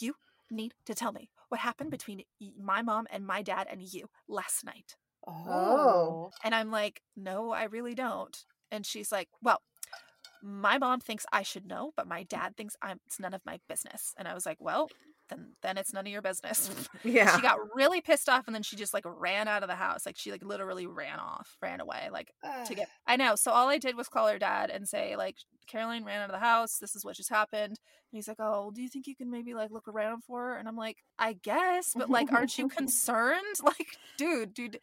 You need to tell me what happened between my mom and my dad and you last night. Oh. oh. And I'm like, no, I really don't. And she's like, well, my mom thinks I should know, but my dad thinks I'm it's none of my business. And I was like, well, then then it's none of your business. yeah. She got really pissed off and then she just like ran out of the house. Like she like literally ran off, ran away, like to get I know. So all I did was call her dad and say, like, Caroline ran out of the house. This is what just happened. And he's like, oh, well, do you think you can maybe like look around for her? And I'm like, I guess, but like, aren't you concerned? Like, dude, dude,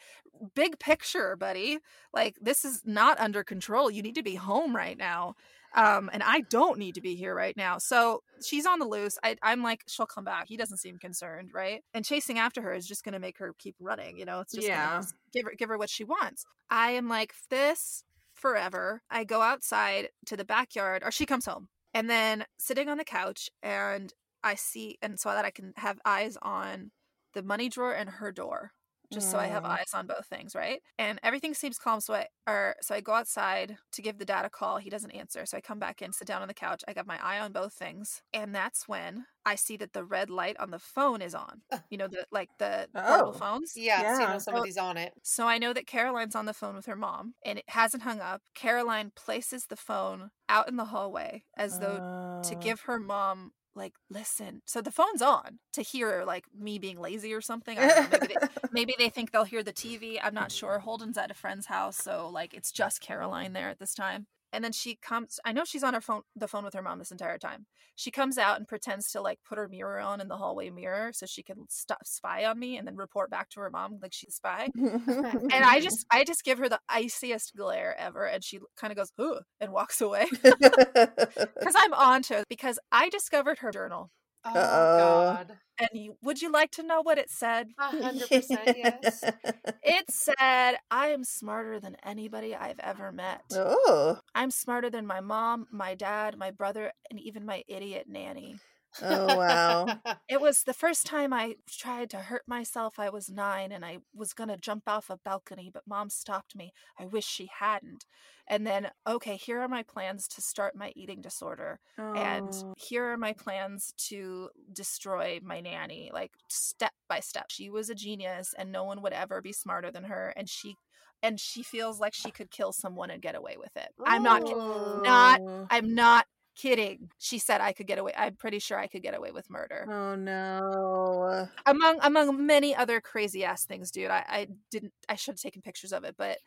big picture, buddy. Like, this is not under control. You need to be home right now. Um, and I don't need to be here right now. So she's on the loose. I, I'm like, she'll come back. He doesn't seem concerned, right? And chasing after her is just going to make her keep running. You know, it's just Yeah. gonna give her give her what she wants. I am like this forever. I go outside to the backyard, or she comes home, and then sitting on the couch, and I see, and so that I can have eyes on the money drawer and her door just so I have Mm. eyes on both things, right? And everything seems calm. So I or so I go outside to give the dad a call. He doesn't answer. So I come back in, sit down on the couch. I got my eye on both things. And that's when I see that the red light on the phone is on. You know, the like the portable Oh. phones. Yeah, so you know somebody's on it. So I know that Caroline's on the phone with her mom and it hasn't hung up. Caroline places the phone out in the hallway as though to Uh, give her mom like listen so the phone's on to hear like me being lazy or something I don't know, maybe, they, maybe they think they'll hear the tv i'm not sure holden's at a friend's house so like it's just caroline there at this time and then she comes i know she's on her phone the phone with her mom this entire time. She comes out and pretends to like put her mirror on in the hallway mirror so she can stop spy on me and then report back to her mom like she's a spy. And i just i just give her the iciest glare ever and she kind of goes Ugh, and walks away. Because i'm on to it because i discovered her journal Oh Uh-oh. God, and you, would you like to know what it said a hundred percent yes. it said i am smarter than anybody i've ever met oh. i'm smarter than my mom my dad my brother and even my idiot nanny Oh wow. It was the first time I tried to hurt myself. I was nine and I was going to jump off a balcony, but mom stopped me. I wish she hadn't. And then, okay, here are my plans to start my eating disorder. And Oh. here are my plans to destroy my nanny, like step by step. She was a genius and no one would ever be smarter than her. And she. And she feels like she could kill someone and get away with it. I'm not. not- Oh. I'm not kidding. She said I could get away. I'm pretty sure I could get away with murder Oh no. among among many other crazy ass things dude i i didn't i should have taken pictures of it but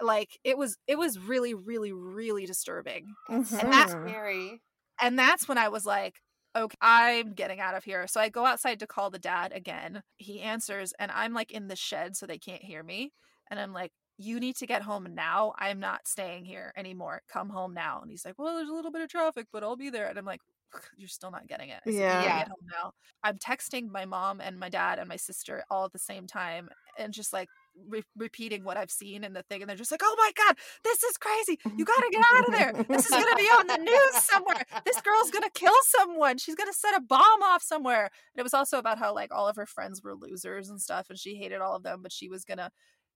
like it was it was really really really disturbing That's And that's- mm-hmm. scary. and that's when i was like okay i'm getting out of here so i go outside to call the dad again he answers and i'm like in the shed so they can't hear me and i'm like you need to get home now i'm not staying here anymore come home now and he's like well there's a little bit of traffic but i'll be there and i'm like you're still not getting it said, Yeah. need to Yeah. get home now i'm texting my mom and my dad and my sister all at the same time and just like re- repeating what i've seen in the thing and they're just like oh my god this is crazy you gotta get out of there this is gonna be on the news somewhere this girl's gonna kill someone she's gonna set a bomb off somewhere and it was also about how like all of her friends were losers and stuff and she hated all of them but she was gonna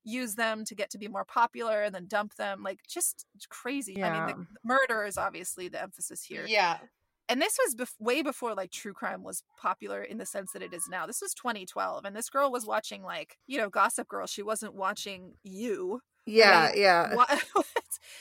use them to get to be more popular and then dump them like just crazy i mean Yeah. the murder is obviously the emphasis here Yeah. and this was bef- way before like true crime was popular in the sense that it is now this was 2012 and this girl was watching like you know gossip girl she wasn't watching you Yeah, Like, yeah. What?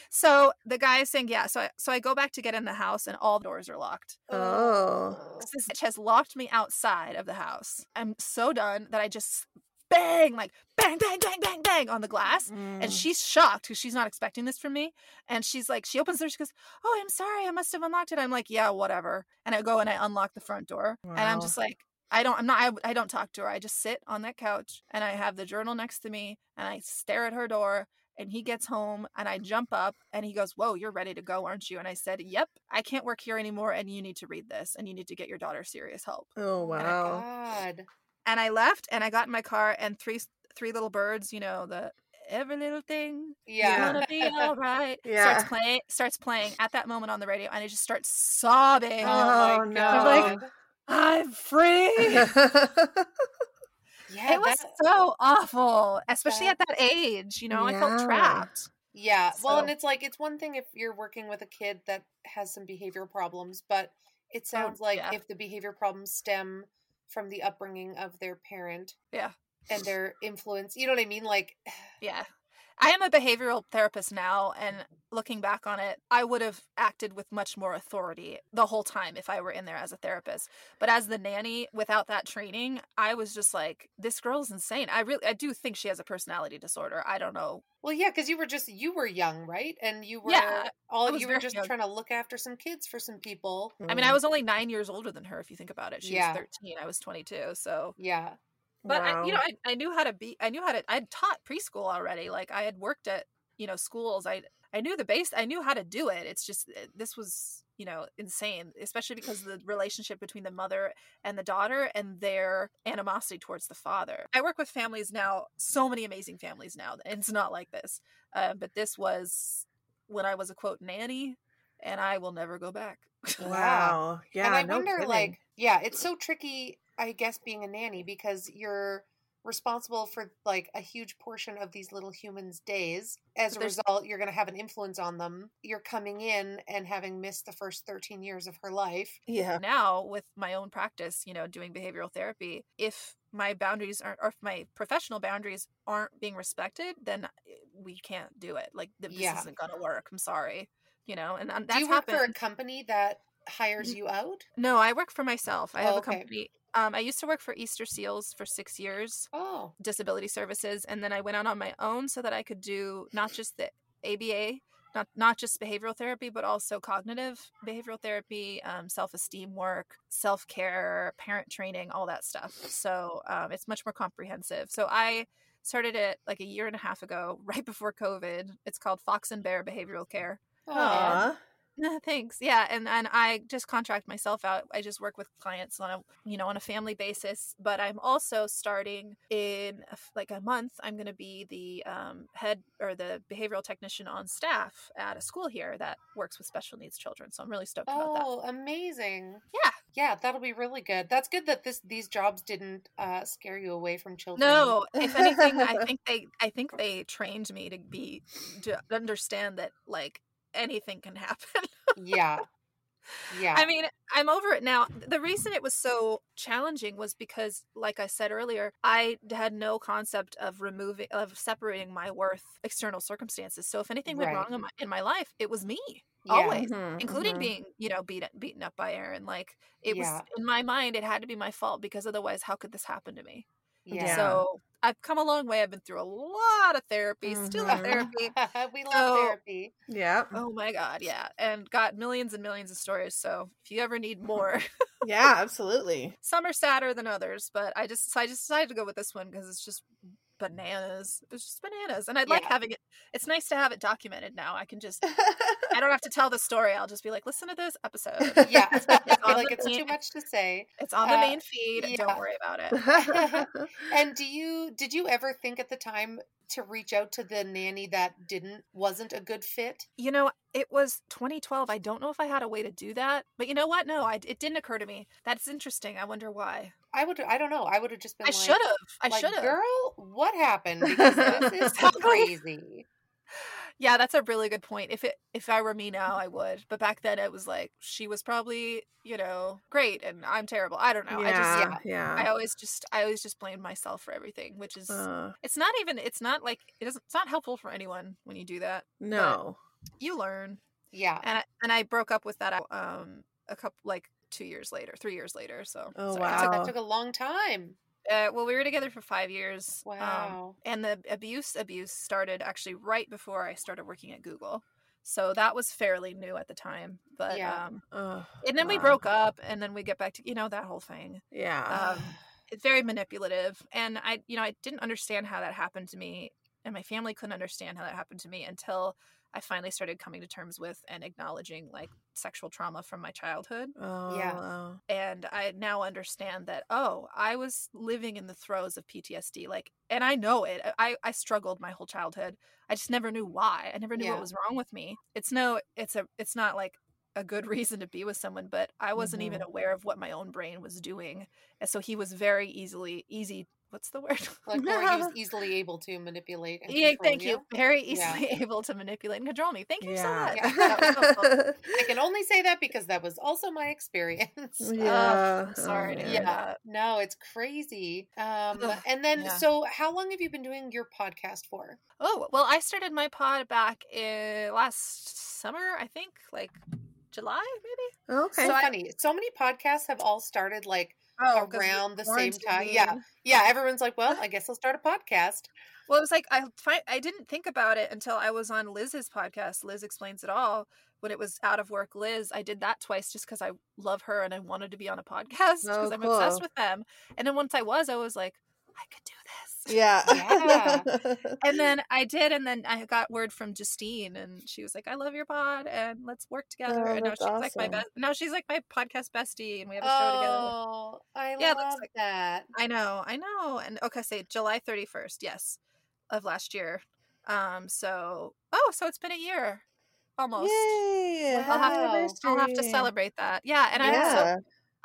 so the guy is saying yeah so I, so I go back to get in the house and all the doors are locked Oh. this bitch has locked me outside of the house i'm so done that i just bang like bang bang bang bang bang on the glass Mm. and she's shocked because she's not expecting this from me. And she's like, she opens the door, she goes, Oh, I'm sorry, I must have unlocked it. I'm like, Yeah, whatever. And I go and I unlock the front door. And I'm just like, I don't, I'm not, I, I don't talk to her. I just sit on that couch and I have the journal next to me and I stare at her door. And he gets home and I jump up and he goes, Whoa, you're ready to go, aren't you? And I said, Yep, I can't work here anymore. And you need to read this and you need to get your daughter serious help. oh wow. God. And I left and I got in my car and three, three little birds, you know, the every little thing Yeah. gonna be all right. Yeah. Starts playing starts playing at that moment on the radio and I just start sobbing. Oh, Oh, my no. God. I'm free. yeah, it was so awful, especially that- at that age. You know, I felt trapped. Yeah. Well, and it's like it's one thing if you're working with a kid that has some behavior problems, but it oh, sounds like yeah. if the behavior problems stem from the upbringing of their parent Yeah. and their influence, you know what I mean? Like, Yeah. I am a behavioral therapist now, and looking back on it, I would have acted with much more authority the whole time if I were in there as a therapist. But as the nanny, without that training, I was just like, this girl's insane. I really, I do think she has a personality disorder. I don't know. Well, yeah, because you were just you were young, right? And you were Yeah, all you were just young. trying to look after some kids for some people. I mean, I mm. was only nine years older than her, if you think about it. She Yeah. was 13, I was 22. So, Yeah. But I, you know, I, I knew how to be, I knew how to, I'd taught preschool already. Like I had worked at, you know, schools. I, I knew the base, I knew how to do it. It's just, uh, this was, you know, insane, especially because of the relationship between the mother and the daughter and their animosity towards the father. I work with families now, so many amazing families now. And it's not like this. Uh, but this was when I was a quote nanny and I will never go back. Wow. Yeah. and I no wonder, kidding. like, yeah, it's so tricky, I guess, being a nanny because you're responsible for like a huge portion of these little humans' days. As a result, you're going to have an influence on them. You're coming in and having missed the first 13 years of her life. yeah. now with my own practice you know doing behavioral therapy if my boundaries aren't or if my professional boundaries aren't being respected then eh, we can't do it like this Yeah. isn't gonna work i'm sorry you know and, and Do that's you work happened for a company that hires you out? no i work for myself i have Oh, a okay. company um, i used to work for easter seals for six years Oh, disability services and then i went out on my own so that i could do not just the aba not, not just behavioral therapy but also cognitive behavioral therapy um, self-esteem work self-care parent training all that stuff. So um, it's much more comprehensive. So i started it like a year and a half ago right before covid. It's called fox and bear behavioral care. Oh, Aw. thanks. Yeah, and and I just contract myself out. I just work with clients on a you know on a family basis. But I'm also starting in like a month. I'm going to be the um, head or the behavioral technician on staff at a school here that works with special needs children. So I'm really stoked about that. oh, amazing. Yeah. Yeah, that'll be really good. That's good that this these jobs didn't uh, scare you away from children. No, if anything, I think they I think they trained me to be to understand that like anything can happen. Yeah. Yeah. I mean, I'm over it now. The reason it was so challenging was because, like I said earlier, I had no concept of removing, of separating my worth external circumstances. So if anything went Right. wrong in my, in my life, it was me Yeah. always, Mhm, including mhm. being, you know, beat, beaten up by Aaron. Like it Yeah. was in my mind, it had to be my fault because otherwise, how could this happen to me? Yeah. So I've come a long way. I've been through a lot of therapy, still in Mhm. therapy. we love So- therapy. Yeah. Oh my god, yeah, and got millions and millions of stories. So if you ever need more, Yeah, absolutely. some are sadder than others, but I just so I just decided to go with this one because it's just bananas. It's just bananas, and I'd like Yeah. having it. It's nice to have it documented now. I can just I don't have to tell the story. I'll just be like, listen to this episode. Yeah. It's I feel like it's too much to say. It's on the Uh, main feed. yeah. Don't worry about it. And do you did you ever think at the time to reach out to the nanny that didn't wasn't a good fit? You know, it was 2012. I don't know if I had a way to do that, but you know what? No, I, it didn't occur to me. That's interesting. I wonder why. I would I don't know. I would have just been I like should have. I like, should have. Girl, what happened? Because this is crazy. Yeah, that's a really good point. If it if I were me now, I would. But back then, it was like she was probably you know great, and I'm terrible. I don't know. I just yeah, yeah. I always just I always just blamed myself for everything, which is Uh, it's not even it's not like it doesn't it's not helpful for anyone when you do that. no. You learn, Yeah. and I, and I broke up with that um a couple like two years later, three years later. So Oh, sorry. wow. So that took a long time. Uh, well, we were together for five years. um, Wow. and the abuse abuse started actually right before I started working at Google. So that was fairly new at the time. But Yeah. um Ugh, and then we broke up and then we get back to you know that whole thing. Yeah. Um it's very manipulative and I you know I didn't understand how that happened to me and my family couldn't understand how that happened to me until I finally started coming to terms with and acknowledging like sexual trauma from my childhood oh, yeah. wow. and I now understand that oh, I was living in the throes of PTSD like and I know it. I I struggled my whole childhood. I just never knew why. I never knew Yeah. what was wrong with me. It's no it's a it's not like a good reason to be with someone, but I wasn't even mm-hmm. aware of what my own brain was doing. And so he was very easily easy what's the word? Like, or he easily able to manipulate. And yeah, thank you. Very Yeah. easily able to manipulate and control me. Thank you so much. Yeah. That. I can only say that because that was also my experience. yeah. I'm sorry to Oh, hear man. that. No, it's crazy. Um, Ugh, and then, yeah. so how long have you been doing your podcast for? Oh, well, I started my pod back in last summer, I think, like July, maybe. Okay. So I- funny. So many podcasts have all started like Oh, around the same time. Yeah. Yeah. Everyone's like, well, I guess I'll start a podcast. Well, it was like I fi- I didn't think about it until I was on Liz's podcast. Liz explains it all. When it was out of work, Liz, I did that twice just because I love her and I wanted to be on a podcast because Oh, I'm obsessed with them. And then once I was, I was like, I could do this. yeah. Yeah. And then I did, and then I got word from Justine, and she was like, "I love your pod, and let's work together." Oh, and now that's she's like my best. Now she's like my podcast bestie, and we have a show together. Oh, I Yeah, it looks love like- that. I know, I know. And okay, say July 31st, yes, of last year. Um, so oh, so it's been a year almost. Yay. I'll have to I'll have to celebrate that. Yeah, and I'm also Yeah.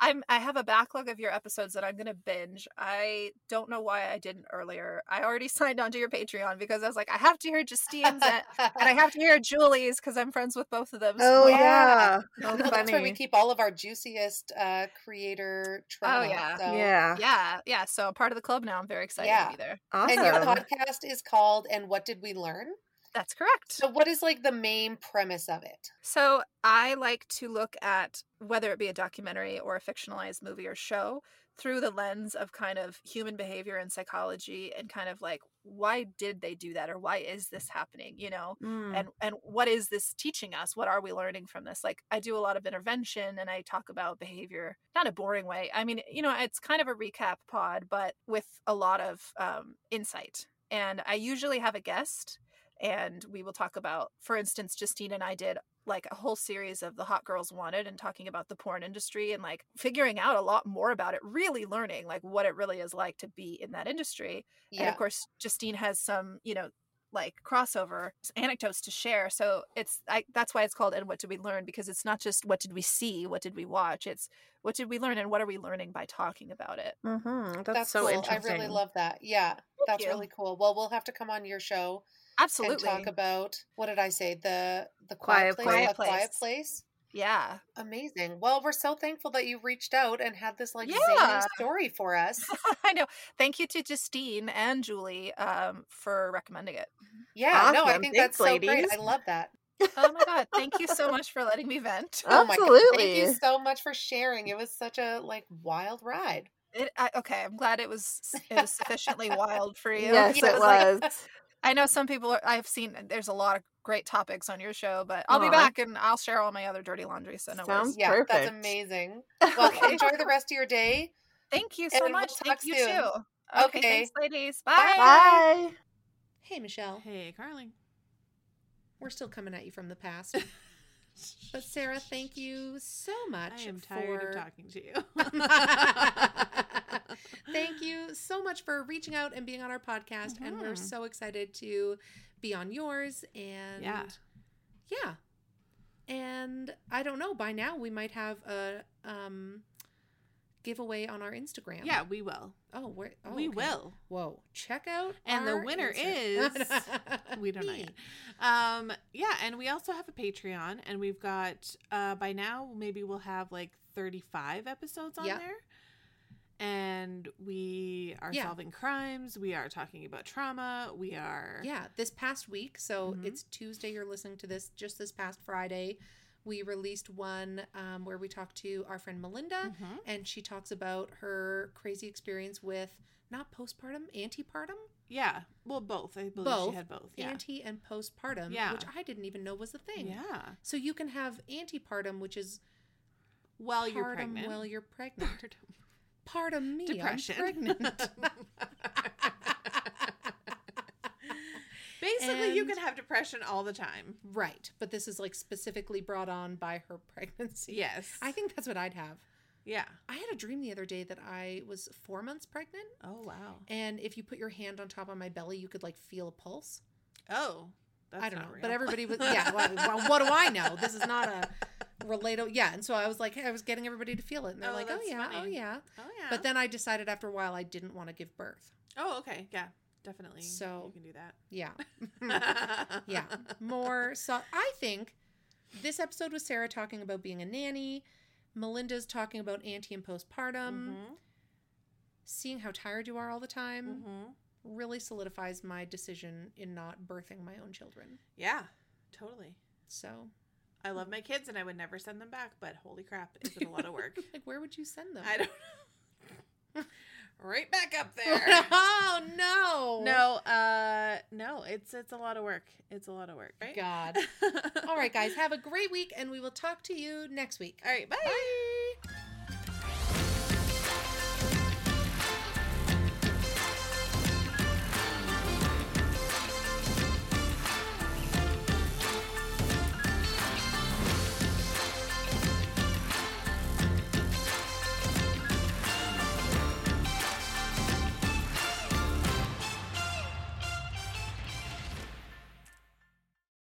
I'm I have a backlog of your episodes that I'm gonna binge. I don't know why I didn't earlier. I already signed onto your Patreon because I was like, I have to hear Justine's and, and I have to hear Julie's because I'm friends with both of them. Oh Yeah. yeah. Well, Oh, that's where we keep all of our juiciest uh, creator trauma. yeah. So. Yeah. yeah, yeah. So I'm part of the club now. I'm very excited Yeah. to be there. Awesome. And your podcast is called "And What Did We Learn?" That's correct. So, what is like the main premise of it? So I like to look at whether it be a documentary or a fictionalized movie or show through the lens of kind of human behavior and psychology and kind of like why did they do that or why is this happening you know Mm. and and what is this teaching us what are we learning from this like i do a lot of intervention and i talk about behavior not a boring way i mean you know it's kind of a recap pod but with a lot of um, insight and i usually have a guest and we will talk about for instance justine and i did like a whole series of the hot girls wanted and talking about the porn industry and like figuring out a lot more about it really learning like what it really is like to be in that industry and of course justine has some you know like crossover anecdotes to share so it's I, that's why it's called and what did we learn because it's not just what did we see what did we watch it's what did we learn and what are we learning by talking about it Mhm. That's, That's so cool. I really love that. Yeah, that's you. really cool. Well, we'll have to come on your show absolutely and talk about what did I say? The the Quiet quiet, place, Place. a quiet Quiet place. yeah Amazing. Well, we're so thankful that you reached out and had this like Yeah. zany story for us. i know thank you to justine and julie um, for recommending it Yeah, no, I think Thanks, that's so great. I love that. oh my god thank you so much for letting me vent Oh my god. Absolutely. Thank you so much for sharing. It was such a like wild ride. it, I, okay i'm glad it was it was sufficiently wild for you Yes, because, it like, was. I know some people are, I've seen uh, there's a lot of great topics on your show, but I'll be back and I'll share all my other dirty laundry. So no Sounds worries. Yeah, that's amazing. Well, Okay. enjoy the rest of your day. Thank you so And we'll much. talk Thank you soon. too. Okay, Okay. thanks, ladies. Bye. Bye. Bye. Hey, Michelle. Hey, Carling. We're still coming at you from the past. But Sarah, thank you so much. I am tired for... of talking to you. Thank you so much for reaching out and being on our podcast. And we're so excited to be on yours. And Yeah. yeah. And I don't know, by now we might have a um giveaway on our Instagram. yeah, we will. Oh, oh, we okay. will. Whoa. Check out And the winner is we don't know yet. Um, yeah, and we also have a Patreon, and we've got uh, by now maybe we'll have like thirty-five episodes on Yeah. there. And we are Yeah. solving crimes. We are talking about trauma. We are Yeah, this past week, so Mhm. it's Tuesday. You're listening to this just this past Friday. We released one um, where we talked to our friend Melinda, Mhm. and she talks about her crazy experience with not postpartum, antepartum, yeah. Well, both. I believe Both. she had both. Yeah. ante and postpartum, Yeah. which I didn't even know was a thing. yeah. So you can have antepartum, which is While you're pregnant. while you're pregnant. Pardon. Pardon me, Depression. I'm pregnant. Basically, you can have depression all the time. right, but this is like specifically brought on by her pregnancy. Yes. I think that's what I'd have. Yeah. I had a dream the other day that I was four months pregnant, Oh wow. and if you put your hand on top of my belly, you could like feel a pulse. Oh. That's I don't not know, real. but everybody was yeah. Well, well, what do I know? This is not a relatable. Yeah, and so I was like, I was getting everybody to feel it, and they're Oh, like, oh yeah, oh yeah. Oh yeah. But then I decided after a while I didn't want to give birth. Oh, okay. Yeah. Definitely. So- you can do that. Yeah, yeah, more. So I think this episode was Sarah talking about being a nanny. Melinda's talking about ante and postpartum. Mhm. Seeing how tired you are all the time Mhm. really solidifies my decision in not birthing my own children. Yeah. Totally. So, I love my kids and I would never send them back, but holy crap, is it a lot of work? like, where would you send them? I don't know. right back up there. oh no! no, uh no, it's it's a lot of work. It's a lot of work, right? God. All right, guys, have a great week, and we will talk to you next week. All right, bye.